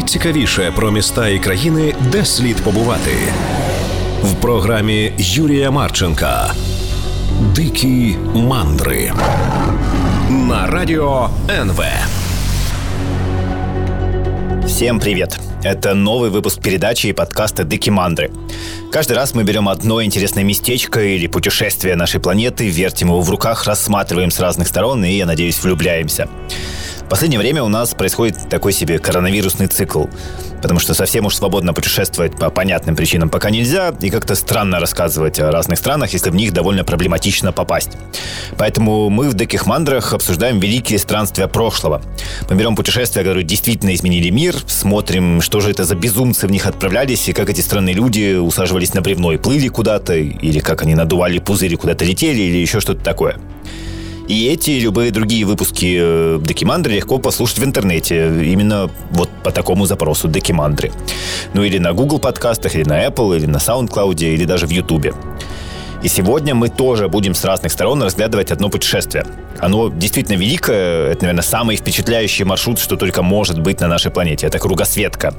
найцікавіше про міста і країни, де слід побувати в програмі Юрія Марченка. Дикі мандри на радио НВ. Всем привет! Это новый выпуск передачи и подкаста «Дыки Мандры». Каждый раз мы берем одно интересное местечко или путешествие нашей планеты, вертим его в руках, рассматриваем с разных сторон и, я надеюсь, влюбляемся. Последнее время у нас происходит такой себе коронавирусный цикл потому что совсем уж свободно путешествовать по понятным причинам пока нельзя, и как-то странно рассказывать о разных странах, если в них довольно проблематично попасть. Поэтому мы в «Диких мандрах» обсуждаем великие странствия прошлого. Мы берем путешествия, которые действительно изменили мир, смотрим, что же это за безумцы в них отправлялись, и как эти странные люди усаживались на бревно и плыли куда-то, или как они надували пузыри куда-то летели, или еще что-то такое. И эти и любые другие выпуски э, Декимандры легко послушать в интернете. Именно вот по такому запросу Декимандры. Ну или на Google подкастах, или на Apple, или на SoundCloud, или даже в YouTube. И сегодня мы тоже будем с разных сторон разглядывать одно путешествие. Оно действительно великое, это, наверное, самый впечатляющий маршрут, что только может быть на нашей планете. Это кругосветка.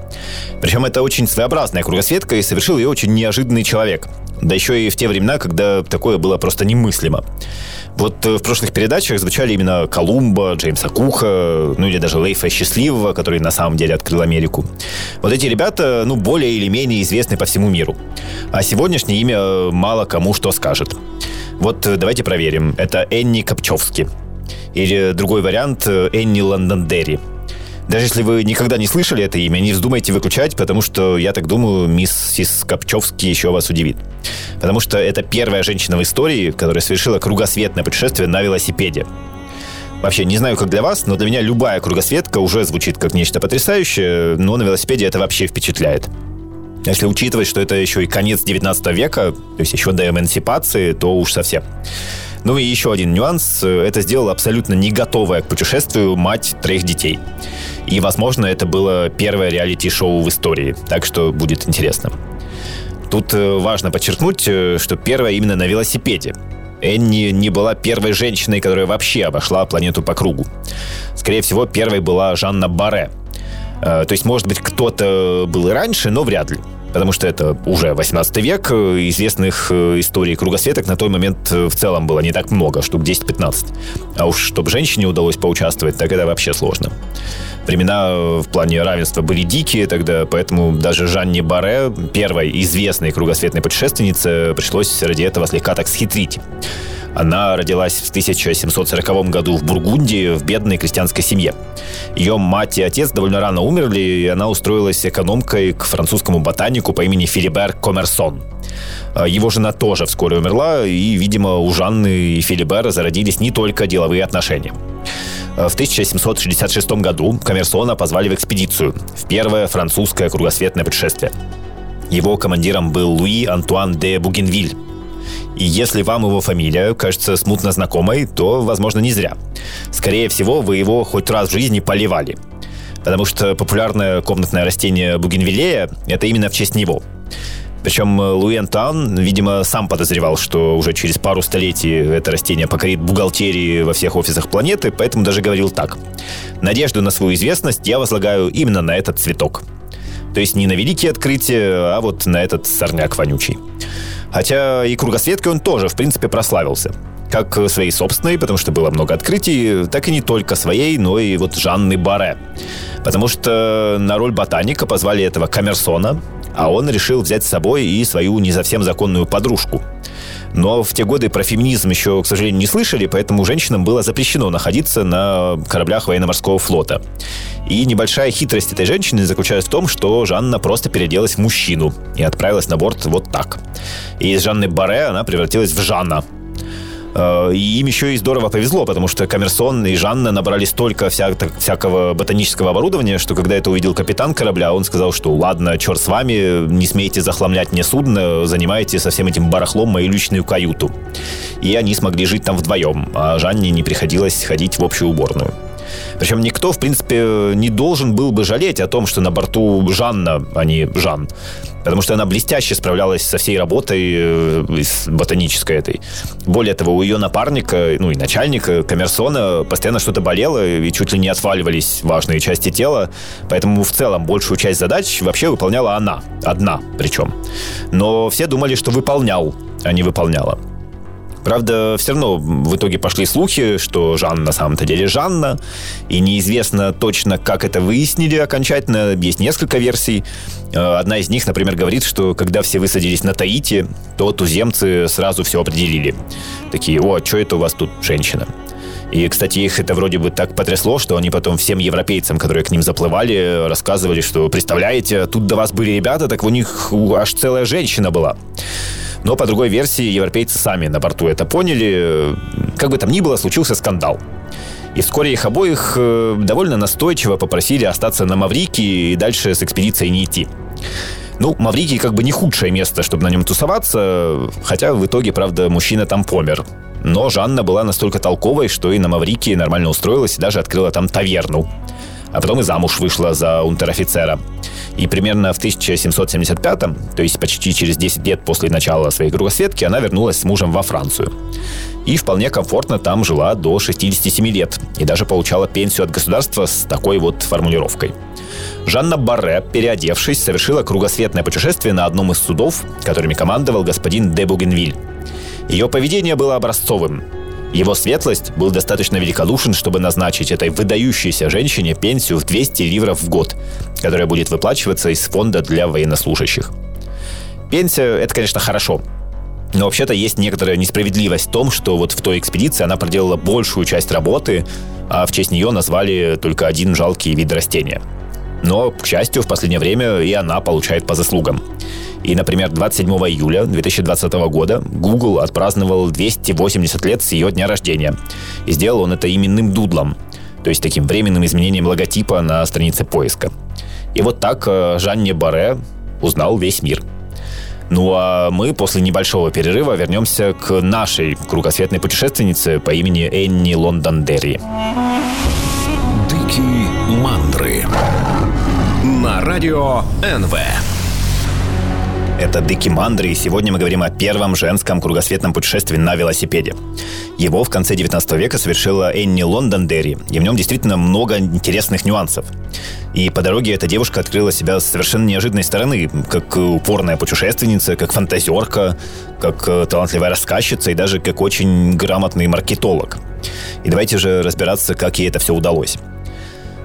Причем это очень своеобразная кругосветка, и совершил ее очень неожиданный человек. Да еще и в те времена, когда такое было просто немыслимо. Вот э, в прошлых передачах звучали именно Колумба, Джеймса Куха, ну или даже Лейфа Счастливого, который на самом деле открыл Америку. Вот эти ребята, ну, более или менее известны по всему миру. А сегодняшнее имя э, мало кому что скажет. Вот э, давайте проверим. Это Энни Копчевский. Или другой вариант Энни Лондондерри. Даже если вы никогда не слышали это имя, не вздумайте выключать, потому что, я так думаю, миссис Копчевский еще вас удивит. Потому что это первая женщина в истории, которая совершила кругосветное путешествие на велосипеде. Вообще, не знаю, как для вас, но для меня любая кругосветка уже звучит как нечто потрясающее, но на велосипеде это вообще впечатляет. Если учитывать, что это еще и конец 19 века, то есть еще до эмансипации, то уж совсем. Ну и еще один нюанс. Это сделала абсолютно не готовая к путешествию мать троих детей. И, возможно, это было первое реалити-шоу в истории. Так что будет интересно. Тут э, важно подчеркнуть, э, что первая именно на велосипеде. Энни не была первой женщиной, которая вообще обошла планету по кругу. Скорее всего, первой была Жанна Баре. Э, то есть, может быть, кто-то был и раньше, но вряд ли потому что это уже 18 век, известных э, историй кругосветок на тот момент э, в целом было не так много, штук 10-15. А уж чтобы женщине удалось поучаствовать, так это вообще сложно. Времена э, в плане равенства были дикие тогда, поэтому даже Жанне Баре, первой известной кругосветной путешественнице, пришлось ради этого слегка так схитрить. Она родилась в 1740 году в Бургундии в бедной крестьянской семье. Ее мать и отец довольно рано умерли, и она устроилась экономкой к французскому ботанику по имени Филибер Коммерсон. А его жена тоже вскоре умерла, и, видимо, у Жанны и Филибера зародились не только деловые отношения. В 1766 году Коммерсона позвали в экспедицию, в первое французское кругосветное путешествие. Его командиром был Луи Антуан де Бугенвиль, и если вам его фамилия кажется смутно знакомой, то, возможно, не зря. Скорее всего, вы его хоть раз в жизни поливали. Потому что популярное комнатное растение бугенвиллея – это именно в честь него. Причем Луи Антуан, видимо, сам подозревал, что уже через пару столетий это растение покорит бухгалтерии во всех офисах планеты, поэтому даже говорил так. «Надежду на свою известность я возлагаю именно на этот цветок». То есть не на великие открытия, а вот на этот сорняк вонючий. Хотя и кругосветкой он тоже, в принципе, прославился. Как своей собственной, потому что было много открытий, так и не только своей, но и вот Жанны Баре. Потому что на роль ботаника позвали этого Камерсона, а он решил взять с собой и свою не совсем законную подружку. Но в те годы про феминизм еще, к сожалению, не слышали, поэтому женщинам было запрещено находиться на кораблях военно-морского флота. И небольшая хитрость этой женщины заключалась в том, что Жанна просто переоделась в мужчину и отправилась на борт вот так. И из Жанны Баре она превратилась в Жанна, Э, и им еще и здорово повезло, потому что Коммерсон и Жанна набрали столько вся, так, всякого ботанического оборудования, что когда это увидел капитан корабля, он сказал, что ладно, черт с вами, не смейте захламлять мне судно, занимайте со всем этим барахлом мою личную каюту. И они смогли жить там вдвоем, а Жанне не приходилось ходить в общую уборную. Причем никто, в принципе, не должен был бы жалеть о том, что на борту Жанна, а не Жан. Потому что она блестяще справлялась со всей работой э, ботанической этой. Более того, у ее напарника, ну и начальника Коммерсона постоянно что-то болело и чуть ли не отваливались важные части тела. Поэтому в целом большую часть задач вообще выполняла она. Одна причем. Но все думали, что выполнял, а не выполняла. Правда, все равно в итоге пошли слухи, что Жанна на самом-то деле Жанна, и неизвестно точно, как это выяснили окончательно. Есть несколько версий. Э, одна из них, например, говорит, что когда все высадились на Таити, то туземцы сразу все определили. Такие, о, а что это у вас тут женщина? И, кстати, их это вроде бы так потрясло, что они потом всем европейцам, которые к ним заплывали, рассказывали, что, представляете, тут до вас были ребята, так у них аж целая женщина была. Но по другой версии, европейцы сами на борту это поняли. Как бы там ни было, случился скандал. И вскоре их обоих э, довольно настойчиво попросили остаться на Маврике и дальше с экспедицией не идти. Ну, Маврикий как бы не худшее место, чтобы на нем тусоваться, хотя в итоге, правда, мужчина там помер. Но Жанна была настолько толковой, что и на Маврике нормально устроилась и даже открыла там таверну. А потом и замуж вышла за унтер-офицера. И примерно в 1775-м, то есть почти через 10 лет после начала своей кругосветки, она вернулась с мужем во Францию. И вполне комфортно там жила до 67 лет. И даже получала пенсию от государства с такой вот формулировкой. Жанна Барре, переодевшись, совершила кругосветное путешествие на одном из судов, которыми командовал господин де Бугенвиль. Ее поведение было образцовым. Его светлость был достаточно великодушен, чтобы назначить этой выдающейся женщине пенсию в 200 ливров в год, которая будет выплачиваться из фонда для военнослужащих. Пенсия – это, конечно, хорошо, но вообще-то есть некоторая несправедливость в том, что вот в той экспедиции она проделала большую часть работы, а в честь нее назвали только один жалкий вид растения. Но, к счастью, в последнее время и она получает по заслугам. И, например, 27 июля 2020 года Google отпраздновал 280 лет с ее дня рождения. И сделал он это именным дудлом, то есть таким временным изменением логотипа на странице поиска. И вот так э, Жанне Баре узнал весь мир. Ну а мы после небольшого перерыва вернемся к нашей кругосветной путешественнице по имени Энни Лондондерри. Дикие радио НВ. Это Дыки Мандры, и сегодня мы говорим о первом женском кругосветном путешествии на велосипеде. Его в конце 19 века совершила Энни Лондондерри, и в нем действительно много интересных нюансов. И по дороге эта девушка открыла себя с совершенно неожиданной стороны, как упорная путешественница, как фантазерка, как э, талантливая рассказчица и даже как очень грамотный маркетолог. И давайте же разбираться, как ей это все удалось.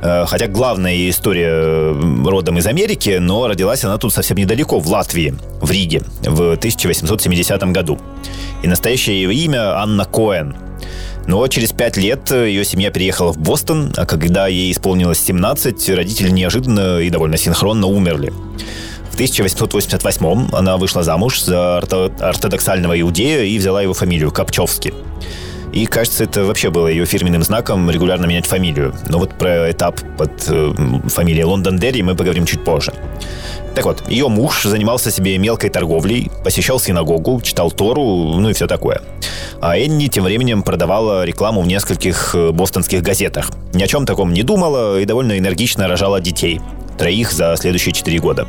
Э, хотя главная история э, родом из Америки, но родилась она тут совсем недалеко, в Латвии, в Риге, в 1870 году. И настоящее ее имя Анна Коэн. Но через пять лет ее семья переехала в Бостон, а когда ей исполнилось 17, родители неожиданно и довольно синхронно умерли. В 1888 она вышла замуж за ортодоксального иудея и взяла его фамилию Копчевский. И, кажется, это вообще было ее фирменным знаком регулярно менять фамилию. Но вот про этап под э, фамилией Лондон-Дерри мы поговорим чуть позже. Так вот, ее муж занимался себе мелкой торговлей, посещал синагогу, читал Тору, ну и все такое. А Энни тем временем продавала рекламу в нескольких э, бостонских газетах. Ни о чем таком не думала и довольно энергично рожала детей. Троих за следующие четыре года.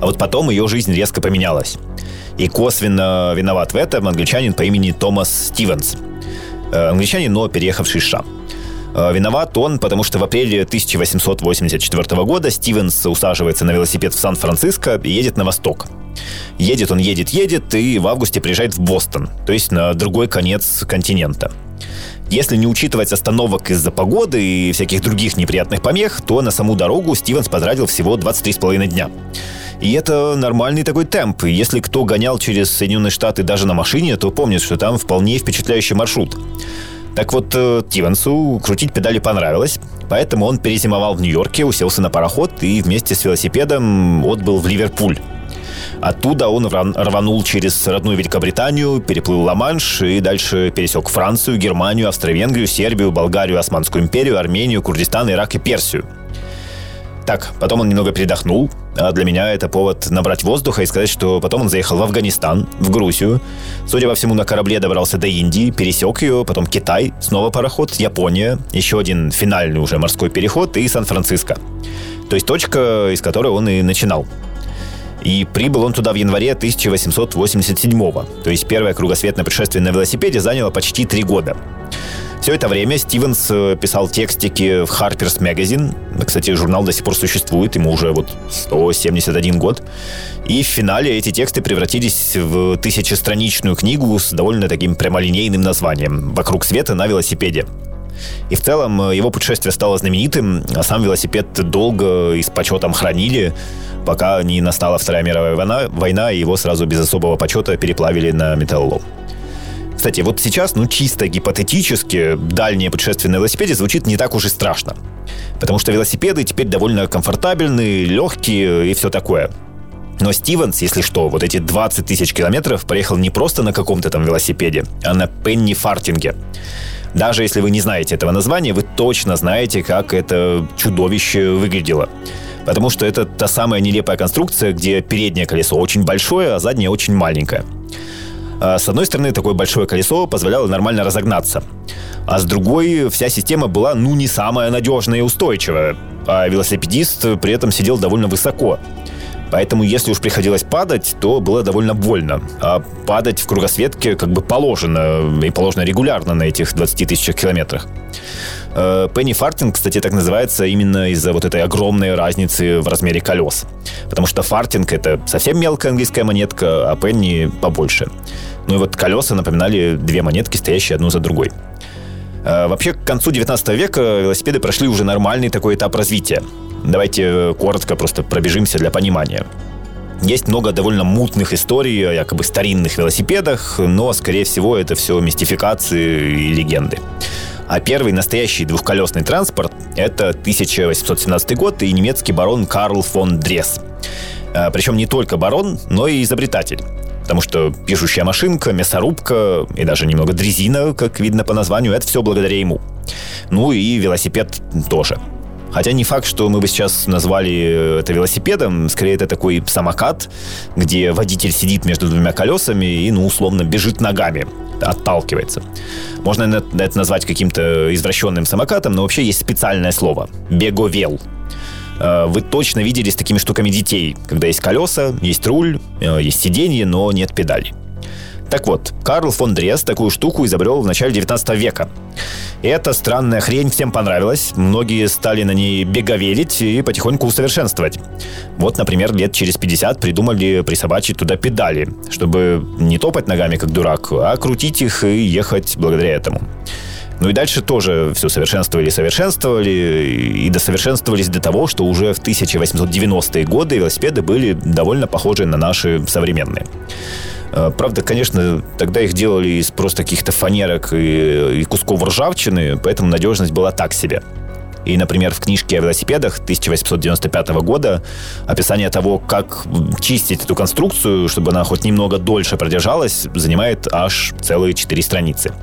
А вот потом ее жизнь резко поменялась. И косвенно виноват в этом англичанин по имени Томас Стивенс. Э, англичанин, но переехавший из США. Э, виноват он, потому что в апреле 1884 года Стивенс усаживается на велосипед в Сан-Франциско и едет на восток. Едет он, едет, едет, и в августе приезжает в Бостон, то есть на другой конец континента. Если не учитывать остановок из-за погоды и всяких других неприятных помех, то на саму дорогу Стивенс потратил всего 23,5 дня. И это нормальный такой темп. Если кто гонял через Соединенные Штаты даже на машине, то помнит, что там вполне впечатляющий маршрут. Так вот, э, Тивансу крутить педали понравилось, поэтому он перезимовал в Нью-Йорке, уселся на пароход и вместе с велосипедом отбыл в Ливерпуль. Оттуда он рванул через родную Великобританию, переплыл Ла-Манш и дальше пересек Францию, Германию, Австро-Венгрию, Сербию, Болгарию, Османскую империю, Армению, Курдистан, Ирак и Персию – Так, потом он немного передохнул, а для меня это повод набрать воздуха и сказать, что потом он заехал в Афганистан, в Грузию. Судя по всему, на корабле добрался до Индии, пересек ее, потом Китай, снова пароход, Япония, еще один финальный уже морской переход и Сан-Франциско. То есть точка, из которой он и начинал. И прибыл он туда в январе 1887 То есть первое кругосветное путешествие на велосипеде заняло почти три года. Все это время Стивенс э, писал текстики в Harper's Magazine. Кстати, журнал до сих пор существует, ему уже вот 171 год. И в финале эти тексты превратились в тысячестраничную книгу с довольно таким прямолинейным названием «Вокруг света на велосипеде». И в целом э, его путешествие стало знаменитым, а сам велосипед долго и с почетом хранили, пока не настала Вторая мировая война, война и его сразу без особого почета переплавили на металлолом. Кстати, вот сейчас, ну, чисто гипотетически, дальнее путешествие на велосипеде звучит не так уж и страшно. Потому что велосипеды теперь довольно комфортабельные, легкие и все такое. Но Стивенс, если что, вот эти 20 тысяч километров проехал не просто на каком-то там велосипеде, а на пенни-фартинге. Даже если вы не знаете этого названия, вы точно знаете, как это чудовище выглядело. Потому что это та самая нелепая конструкция, где переднее колесо очень большое, а заднее очень маленькое. А, с одной стороны, такое большое колесо позволяло нормально разогнаться. А с другой, вся система была, ну, не самая надежная и устойчивая. А велосипедист при этом сидел довольно высоко. Поэтому, если уж приходилось падать, то было довольно больно. А падать в кругосветке как бы положено, и положено регулярно на этих 20 тысячах километрах. Э, Пенни фартинг, кстати, так называется именно из-за вот этой огромной разницы в размере колес. Потому что фартинг — это совсем мелкая английская монетка, а пенни побольше. Ну и вот колеса напоминали две монетки, стоящие одну за другой. Э, вообще, к концу 19 века велосипеды прошли уже нормальный такой этап развития. Давайте э, коротко просто пробежимся для понимания. Есть много довольно мутных историй о якобы старинных велосипедах, но, скорее всего, это все мистификации и легенды. А первый настоящий двухколесный транспорт – это 1817 год и немецкий барон Карл фон Дресс. Э, Причем не только барон, но и изобретатель. Потому что пишущая машинка, мясорубка и даже немного дрезина, как видно по названию, это все благодаря ему. Ну и велосипед тоже. Хотя не факт, что мы бы сейчас назвали это велосипедом. Скорее, это такой самокат, где водитель сидит между двумя колесами и, ну, условно, бежит ногами, отталкивается. Можно это назвать каким-то извращенным самокатом, но вообще есть специальное слово – беговел. Э, вы точно видели с такими штуками детей, когда есть колеса, есть руль, э, есть сиденье, но нет педалей. Так вот, Карл фон Дрес такую штуку изобрел в начале 19 века. Эта странная хрень всем понравилась. Многие стали на ней беговелить и потихоньку усовершенствовать. Вот, например, лет через 50 придумали присобачить туда педали, чтобы не топать ногами, как дурак, а крутить их и ехать благодаря этому. Ну и дальше тоже все совершенствовали совершенствовали, и досовершенствовались до того, что уже в 1890-е годы велосипеды были довольно похожи на наши современные. Э, правда, конечно, тогда их делали из просто каких-то фанерок и, и кусков ржавчины, поэтому надежность была так себе. И, например, в книжке о велосипедах 1895 года описание того, как чистить эту конструкцию, чтобы она хоть немного дольше продержалась, занимает аж целые четыре страницы.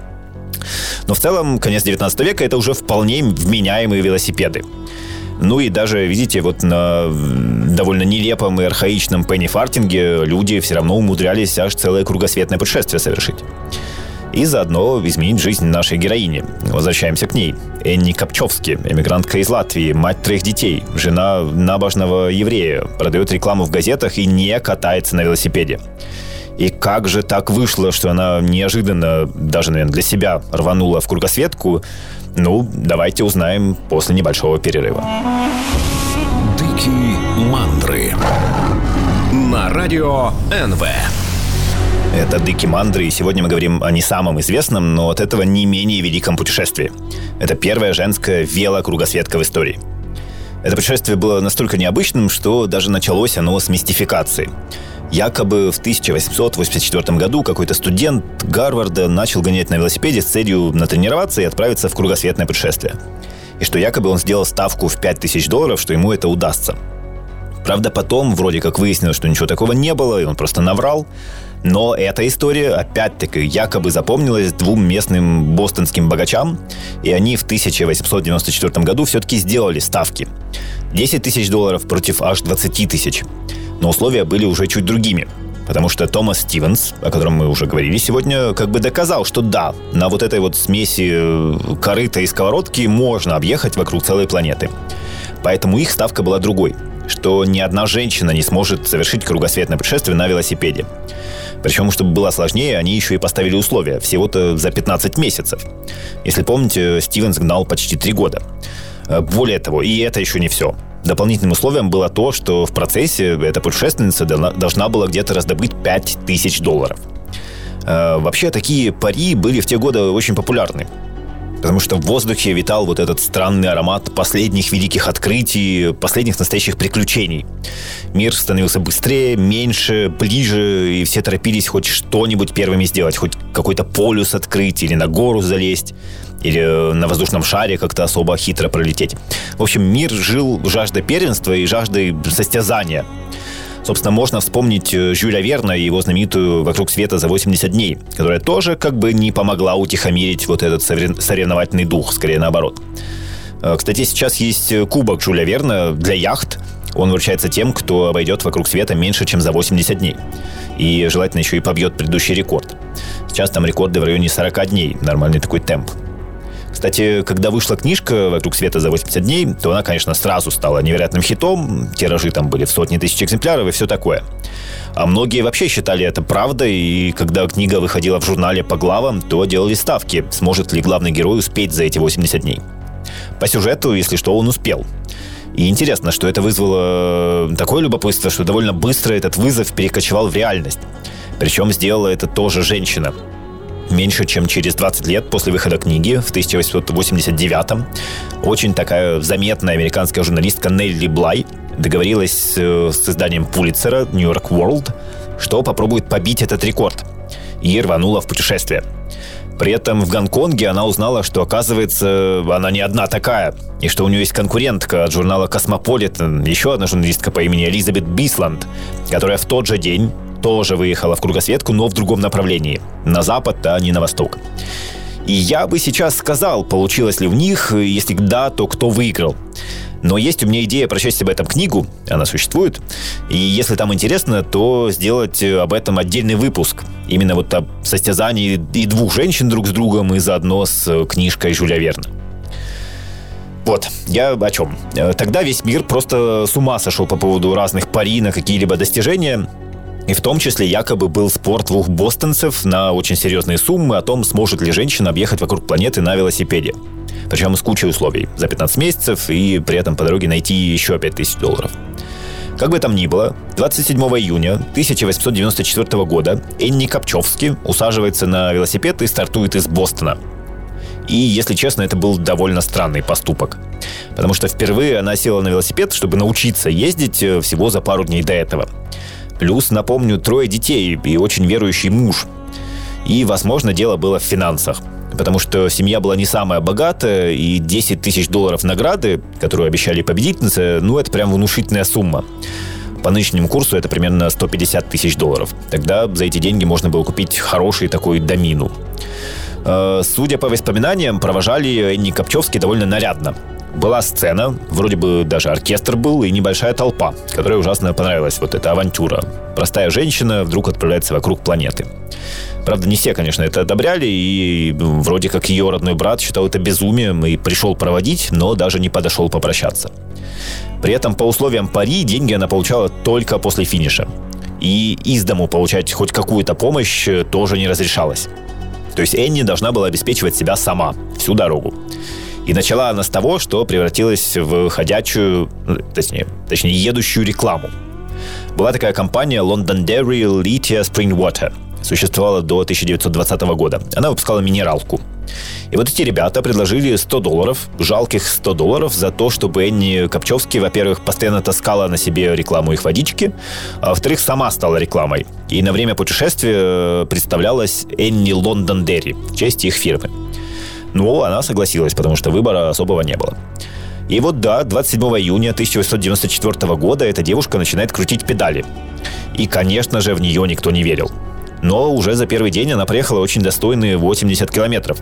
Но в целом, конец 19 века это уже вполне вменяемые велосипеды. Ну и даже, видите, вот на довольно нелепом и архаичном пеннифартинге люди все равно умудрялись аж целое кругосветное путешествие совершить. И заодно изменить жизнь нашей героини. Возвращаемся к ней. Энни Копчевски, эмигрантка из Латвии, мать троих детей, жена набожного еврея, продает рекламу в газетах и не катается на велосипеде. И как же так вышло, что она неожиданно, даже, наверное, для себя рванула в кругосветку? Ну, давайте узнаем после небольшого перерыва. Дикие мандры на радио НВ. Это Дыки Мандры, и сегодня мы говорим о не самом известном, но от этого не менее великом путешествии. Это первая женская велокругосветка в истории. Это путешествие было настолько необычным, что даже началось оно с мистификации. Якобы в 1884 году какой-то студент Гарварда начал гонять на велосипеде с целью натренироваться и отправиться в кругосветное путешествие. И что якобы он сделал ставку в 5000 долларов, что ему это удастся. Правда, потом вроде как выяснилось, что ничего такого не было, и он просто наврал. Но эта история, опять-таки, якобы запомнилась двум местным бостонским богачам, и они в 1894 году все-таки сделали ставки. 10 тысяч долларов против аж 20 тысяч. Но условия были уже чуть другими. Потому что Томас Стивенс, о котором мы уже говорили сегодня, как бы доказал, что да, на вот этой вот смеси э, корыта и сковородки можно объехать вокруг целой планеты. Поэтому их ставка была другой, что ни одна женщина не сможет совершить кругосветное путешествие на велосипеде. Причем, чтобы было сложнее, они еще и поставили условия, всего-то за 15 месяцев. Если помните, Стивенс гнал почти 3 года. Э, более того, и это еще не все. Дополнительным условием было то, что в процессе эта путешественница должна была где-то раздобыть 5000 долларов. Э, вообще, такие пари были в те годы очень популярны. Потому что в воздухе витал вот этот странный аромат последних великих открытий, последних настоящих приключений. Мир становился быстрее, меньше, ближе, и все торопились хоть что-нибудь первыми сделать, хоть какой-то полюс открыть или на гору залезть или на воздушном шаре как-то особо хитро пролететь. В общем, мир жил жаждой первенства и жаждой состязания. Собственно, можно вспомнить э, Жюля Верна и его знаменитую «Вокруг света за 80 дней», которая тоже как бы не помогла утихомирить вот этот соревновательный дух, скорее наоборот. Э, кстати, сейчас есть кубок Жюля Верна для яхт. Он вручается тем, кто обойдет вокруг света меньше, чем за 80 дней. И желательно еще и побьет предыдущий рекорд. Сейчас там рекорды в районе 40 дней. Нормальный такой темп. Кстати, когда вышла книжка «Вокруг света за 80 дней», то она, конечно, сразу стала невероятным хитом. Тиражи там были в сотни тысяч экземпляров и все такое. А многие вообще считали это правдой, и когда книга выходила в журнале по главам, то делали ставки, сможет ли главный герой успеть за эти 80 дней. По сюжету, если что, он успел. И интересно, что это вызвало такое любопытство, что довольно быстро этот вызов перекочевал в реальность. Причем сделала это тоже женщина – меньше чем через 20 лет после выхода книги в 1889-м очень такая заметная американская журналистка Нелли Блай договорилась э, с изданием Пулитцера New York World, что попробует побить этот рекорд. И рванула в путешествие. При этом в Гонконге она узнала, что, оказывается, она не одна такая, и что у нее есть конкурентка от журнала «Космополитен», еще одна журналистка по имени Элизабет Бисланд, которая в тот же день тоже выехала в кругосветку, но в другом направлении. На запад, а не на восток. И я бы сейчас сказал, получилось ли у них, если да, то кто выиграл. Но есть у меня идея прочесть об этом книгу, она существует. И если там интересно, то сделать об этом отдельный выпуск. Именно вот о состязании и двух женщин друг с другом, и заодно с книжкой Жюля Верна. Вот, я о чем. Тогда весь мир просто с ума сошел по поводу разных пари на какие-либо достижения. И в том числе якобы был спор двух бостонцев на очень серьезные суммы о том, сможет ли женщина объехать вокруг планеты на велосипеде. Причем с кучей условий. За 15 месяцев и при этом по дороге найти еще 5000 долларов. Как бы там ни было, 27 июня 1894 года Энни Копчевски усаживается на велосипед и стартует из Бостона. И, если честно, это был довольно странный поступок. Потому что впервые она села на велосипед, чтобы научиться ездить э, всего за пару дней до этого. Плюс, напомню, трое детей и очень верующий муж. И, возможно, дело было в финансах. Потому что семья была не самая богатая, и 10 тысяч долларов награды, которую обещали победительнице, ну, это прям внушительная сумма. По нынешнему курсу это примерно 150 тысяч долларов. Тогда за эти деньги можно было купить хороший такой домину. Э, судя по воспоминаниям, провожали Энни Копчевский довольно нарядно была сцена, вроде бы даже оркестр был и небольшая толпа, которой ужасно понравилась вот эта авантюра. Простая женщина вдруг отправляется вокруг планеты. Правда, не все, конечно, это одобряли, и ну, вроде как ее родной брат считал это безумием и пришел проводить, но даже не подошел попрощаться. При этом по условиям пари деньги она получала только после финиша. И из дому получать хоть какую-то помощь тоже не разрешалось. То есть Энни должна была обеспечивать себя сама всю дорогу. И начала она с того, что превратилась в ходячую, ну, точнее, точнее, едущую рекламу. Была такая компания Londonderry Lithia Spring Water. Существовала до 1920 года. Она выпускала минералку. И вот эти ребята предложили 100 долларов, жалких 100 долларов за то, чтобы Энни Копчевский, во-первых, постоянно таскала на себе рекламу их водички, а во-вторых, сама стала рекламой. И на время путешествия представлялась Энни Лондон в честь их фирмы. Но она согласилась, потому что выбора особого не было. И вот да, 27 июня 1894 года эта девушка начинает крутить педали. И, конечно же, в нее никто не верил. Но уже за первый день она проехала очень достойные 80 километров.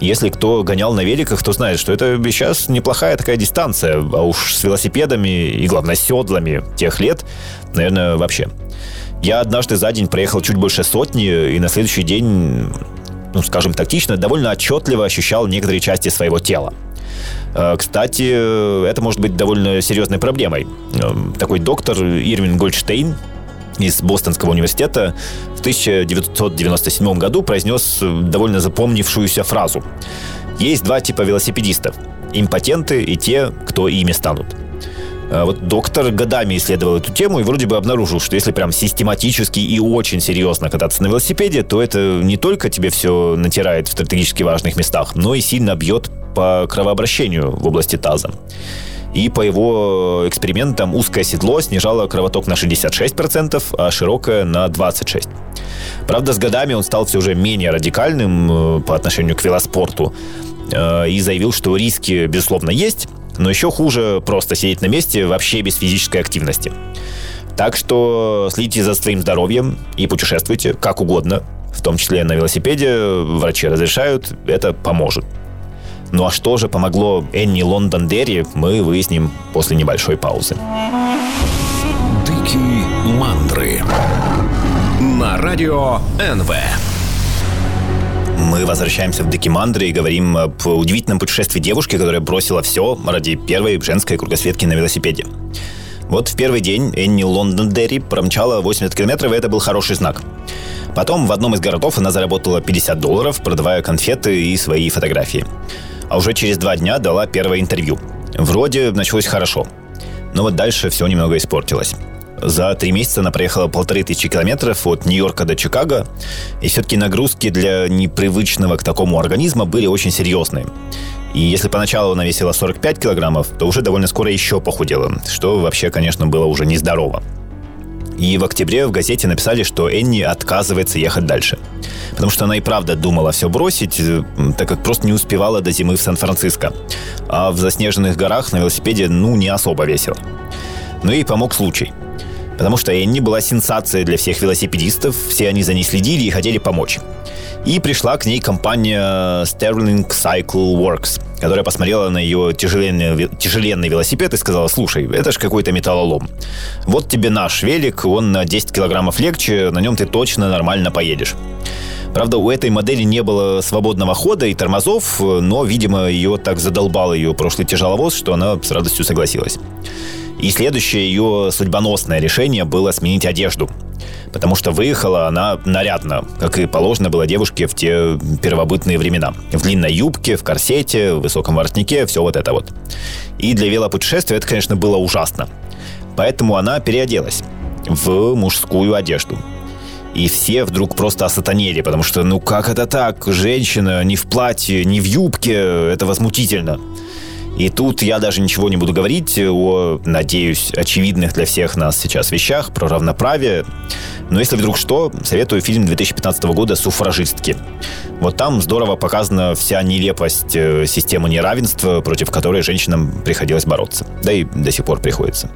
Если кто гонял на великах, то знает, что это сейчас неплохая такая дистанция, а уж с велосипедами и, главное, с седлами тех лет, наверное, вообще. Я однажды за день проехал чуть больше сотни, и на следующий день, ну, скажем тактично, довольно отчетливо ощущал некоторые части своего тела. Э, кстати, это может быть довольно серьезной проблемой. Э, такой доктор Ирвин Гольдштейн из Бостонского университета в 1997 году произнес довольно запомнившуюся фразу. Есть два типа велосипедистов. Импотенты и те, кто ими станут. А вот доктор годами исследовал эту тему и вроде бы обнаружил, что если прям систематически и очень серьезно кататься на велосипеде, то это не только тебе все натирает в стратегически важных местах, но и сильно бьет по кровообращению в области таза. И по его экспериментам узкое седло снижало кровоток на 66%, а широкое на 26%. Правда, с годами он стал все же менее радикальным э, по отношению к велоспорту э, и заявил, что риски, безусловно, есть, но еще хуже просто сидеть на месте вообще без физической активности. Так что следите за своим здоровьем и путешествуйте как угодно, в том числе на велосипеде. Врачи разрешают, это поможет. Ну а что же помогло Энни Лондон Дерри, мы выясним после небольшой паузы. Дикие мандры на радио НВ. Мы возвращаемся в Декимандры и говорим об удивительном путешествии девушки, которая бросила все ради первой женской кругосветки на велосипеде. Вот в первый день Энни Лондон-Дерри промчала 80 километров, и это был хороший знак. Потом в одном из городов она заработала 50 долларов, продавая конфеты и свои фотографии. А уже через два дня дала первое интервью. Вроде началось хорошо. Но вот дальше все немного испортилось. За три месяца она проехала полторы тысячи километров от Нью-Йорка до Чикаго, и все-таки нагрузки для непривычного к такому организма были очень серьезные. И если поначалу она весила 45 килограммов, то уже довольно скоро еще похудела, что вообще, конечно, было уже нездорово. И в октябре в газете написали, что Энни отказывается ехать дальше. Потому что она и правда думала все бросить, так как просто не успевала до зимы в Сан-Франциско. А в заснеженных горах на велосипеде, ну, не особо весело. Но ей помог случай – потому что Энни была сенсацией для всех велосипедистов, все они за ней следили и хотели помочь. И пришла к ней компания Sterling Cycle Works, которая посмотрела на ее тяжеленный, тяжеленный велосипед и сказала, слушай, это же какой-то металлолом. Вот тебе наш велик, он на 10 килограммов легче, на нем ты точно нормально поедешь. Правда, у этой модели не было свободного хода и тормозов, но, видимо, ее так задолбал ее прошлый тяжеловоз, что она с радостью согласилась. И следующее ее судьбоносное решение было сменить одежду. Потому что выехала она нарядно, как и положено было девушке в те первобытные времена. В длинной юбке, в корсете, в высоком воротнике, все вот это вот. И для велопутешествия это, конечно, было ужасно. Поэтому она переоделась в мужскую одежду. И все вдруг просто осатанели, потому что, ну как это так? Женщина не в платье, не в юбке, это возмутительно. И тут я даже ничего не буду говорить о, надеюсь, очевидных для всех нас сейчас вещах про равноправие. Но если вдруг что, советую фильм 2015 года «Суфражистки». Вот там здорово показана вся нелепость э, системы неравенства, против которой женщинам приходилось бороться. Да и до сих пор приходится.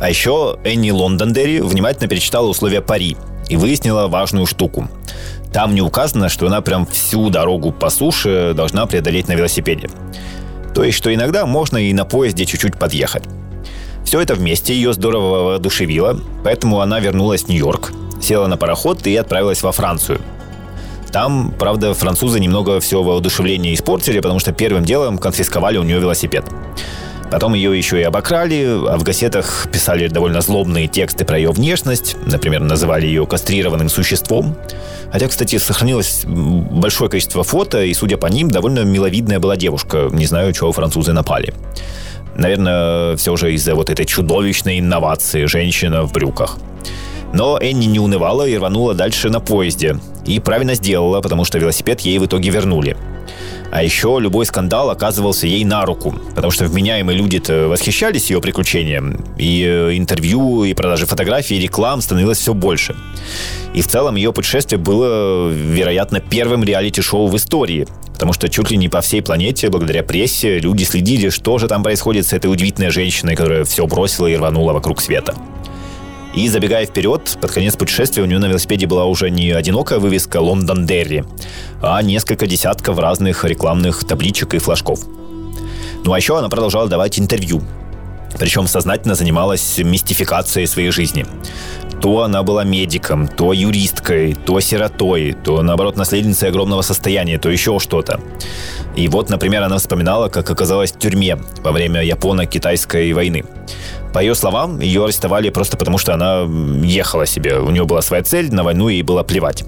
А еще Энни Лондондерри внимательно перечитала условия пари и выяснила важную штуку. Там не указано, что она прям всю дорогу по суше должна преодолеть на велосипеде. То есть, что иногда можно и на поезде чуть-чуть подъехать. Все это вместе ее здорово воодушевило, поэтому она вернулась в Нью-Йорк, села на пароход и отправилась во Францию. Там, правда, французы немного все воодушевление испортили, потому что первым делом конфисковали у нее велосипед. Потом ее еще и обокрали, а в газетах писали довольно злобные тексты про ее внешность. Например, называли ее кастрированным существом. Хотя, кстати, сохранилось большое количество фото, и, судя по ним, довольно миловидная была девушка. Не знаю, чего французы напали. Наверное, все же из-за вот этой чудовищной инновации «женщина в брюках». Но Энни не унывала и рванула дальше на поезде. И правильно сделала, потому что велосипед ей в итоге вернули. А еще любой скандал оказывался ей на руку, потому что вменяемые люди-то восхищались ее приключением, и э, интервью, и продажи фотографий, и реклам становилось все больше. И в целом ее путешествие было, вероятно, первым реалити-шоу в истории, потому что чуть ли не по всей планете, благодаря прессе, люди следили, что же там происходит с этой удивительной женщиной, которая все бросила и рванула вокруг света. И забегая вперед, под конец путешествия у нее на велосипеде была уже не одинокая вывеска «Лондон Дерри», а несколько десятков разных рекламных табличек и флажков. Ну а еще она продолжала давать интервью. Причем сознательно занималась мистификацией своей жизни. То она была медиком, то юристкой, то сиротой, то, наоборот, наследницей огромного состояния, то еще что-то. И вот, например, она вспоминала, как оказалась в тюрьме во время Японо-Китайской войны. По ее словам, ее арестовали просто потому, что она ехала себе. У нее была своя цель, на войну ей было плевать.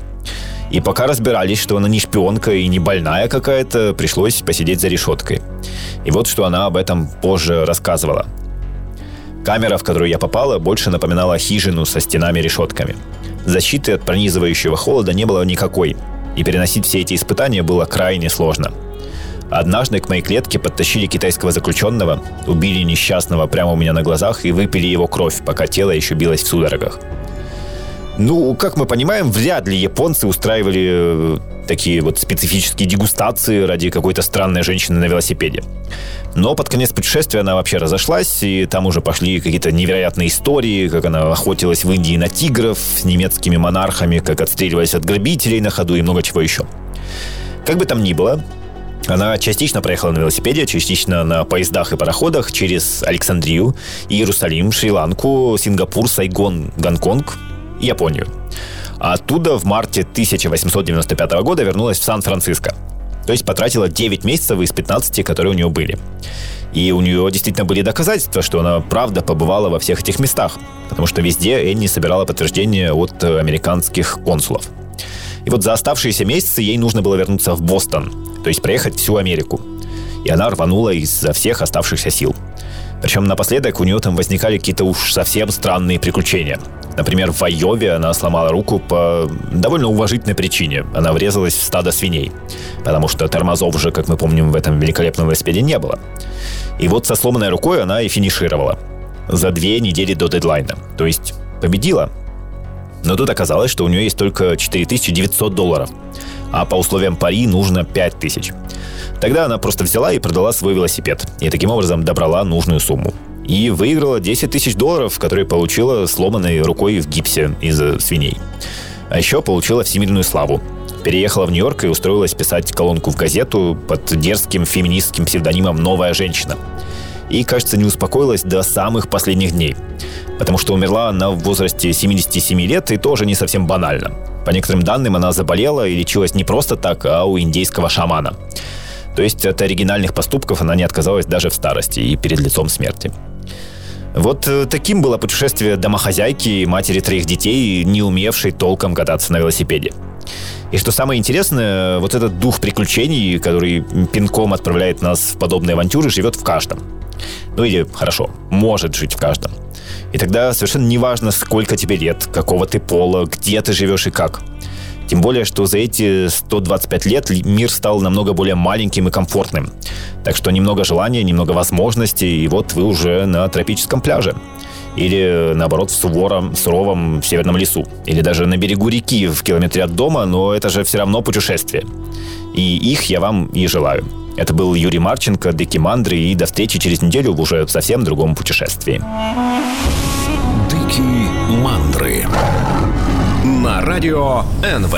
И пока разбирались, что она не шпионка и не больная какая-то, пришлось посидеть за решеткой. И вот что она об этом позже рассказывала. Камера, в которую я попала, больше напоминала хижину со стенами-решетками. Защиты от пронизывающего холода не было никакой, и переносить все эти испытания было крайне сложно. Однажды к моей клетке подтащили китайского заключенного, убили несчастного прямо у меня на глазах и выпили его кровь, пока тело еще билось в судорогах. Ну, как мы понимаем, вряд ли японцы устраивали э, такие вот специфические дегустации ради какой-то странной женщины на велосипеде. Но под конец путешествия она вообще разошлась, и там уже пошли какие-то невероятные истории, как она охотилась в Индии на тигров с немецкими монархами, как отстреливалась от грабителей на ходу и много чего еще. Как бы там ни было, она частично проехала на велосипеде, частично на поездах и пароходах через Александрию, Иерусалим, Шри-Ланку, Сингапур, Сайгон, Гонконг и Японию. Оттуда в марте 1895 года вернулась в Сан-Франциско. То есть потратила 9 месяцев из 15, которые у нее были. И у нее действительно были доказательства, что она правда побывала во всех этих местах. Потому что везде Энни собирала подтверждение от американских консулов. И вот за оставшиеся месяцы ей нужно было вернуться в Бостон, то есть проехать всю Америку. И она рванула из-за всех оставшихся сил. Причем напоследок у нее там возникали какие-то уж совсем странные приключения. Например, в Айове она сломала руку по довольно уважительной причине. Она врезалась в стадо свиней. Потому что тормозов уже, как мы помним, в этом великолепном велосипеде не было. И вот со сломанной рукой она и финишировала. За две недели до дедлайна. То есть победила. Но тут оказалось, что у нее есть только 4900 долларов. А по условиям пари нужно 5000. Тогда она просто взяла и продала свой велосипед. И таким образом добрала нужную сумму. И выиграла 10 тысяч долларов, которые получила сломанной рукой в гипсе из свиней. А еще получила всемирную славу. Переехала в Нью-Йорк и устроилась писать колонку в газету под дерзким феминистским псевдонимом «Новая женщина». И, кажется, не успокоилась до самых последних дней. Потому что умерла она в возрасте 77 лет и тоже не совсем банально. По некоторым данным, она заболела и лечилась не просто так, а у индейского шамана. То есть от оригинальных поступков она не отказалась даже в старости и перед лицом смерти. Вот э, таким было путешествие домохозяйки, матери троих детей, не умевшей толком кататься на велосипеде. И что самое интересное, вот этот дух приключений, который пинком отправляет нас в подобные авантюры, живет в каждом. Ну или, хорошо, может жить в каждом. И тогда совершенно не важно, сколько тебе лет, какого ты пола, где ты живешь и как. Тем более, что за эти 125 лет мир стал намного более маленьким и комфортным. Так что немного желания, немного возможностей, и вот вы уже на тропическом пляже. Или, наоборот, в сувором, суровом северном лесу. Или даже на берегу реки в километре от дома, но это же все равно путешествие. И их я вам и желаю. Это был Юрий Марченко, Дыки Мандры, и до встречи через неделю в уже совсем другом путешествии. Дыки Мандры на радио НВ.